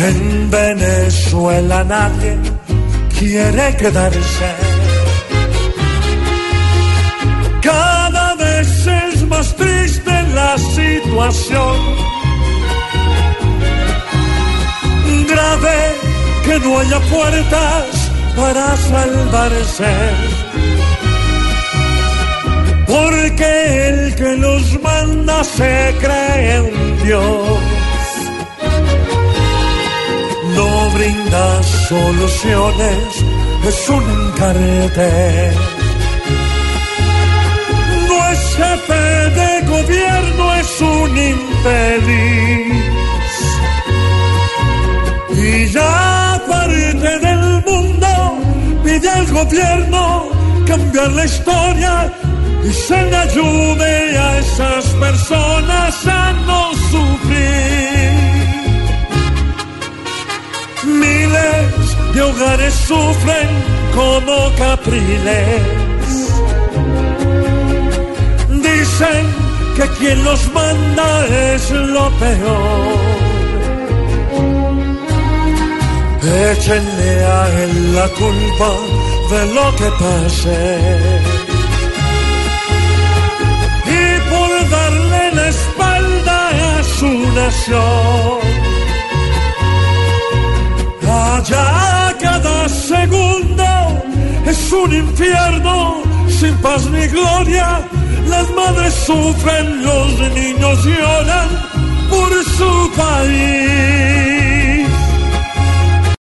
En Venezuela nadie quiere quedarse. Cada vez es más triste la situación. Grave que no haya puertas para salvarse. Porque el que nos manda se cree un Dios. Brinda soluciones, es un encarete. No es jefe de gobierno, es un infeliz. Y ya parte del mundo pide al gobierno cambiar la historia y se le ayude a esas personas a no sufrir. De hogares sufren como capriles. Dicen que quien los manda es lo peor. Échenle a él la culpa de lo que pase. Y por darle la espalda a su nación. Cada segundo es un infierno sin paz ni gloria. Las madres sufren, los niños lloran por su país.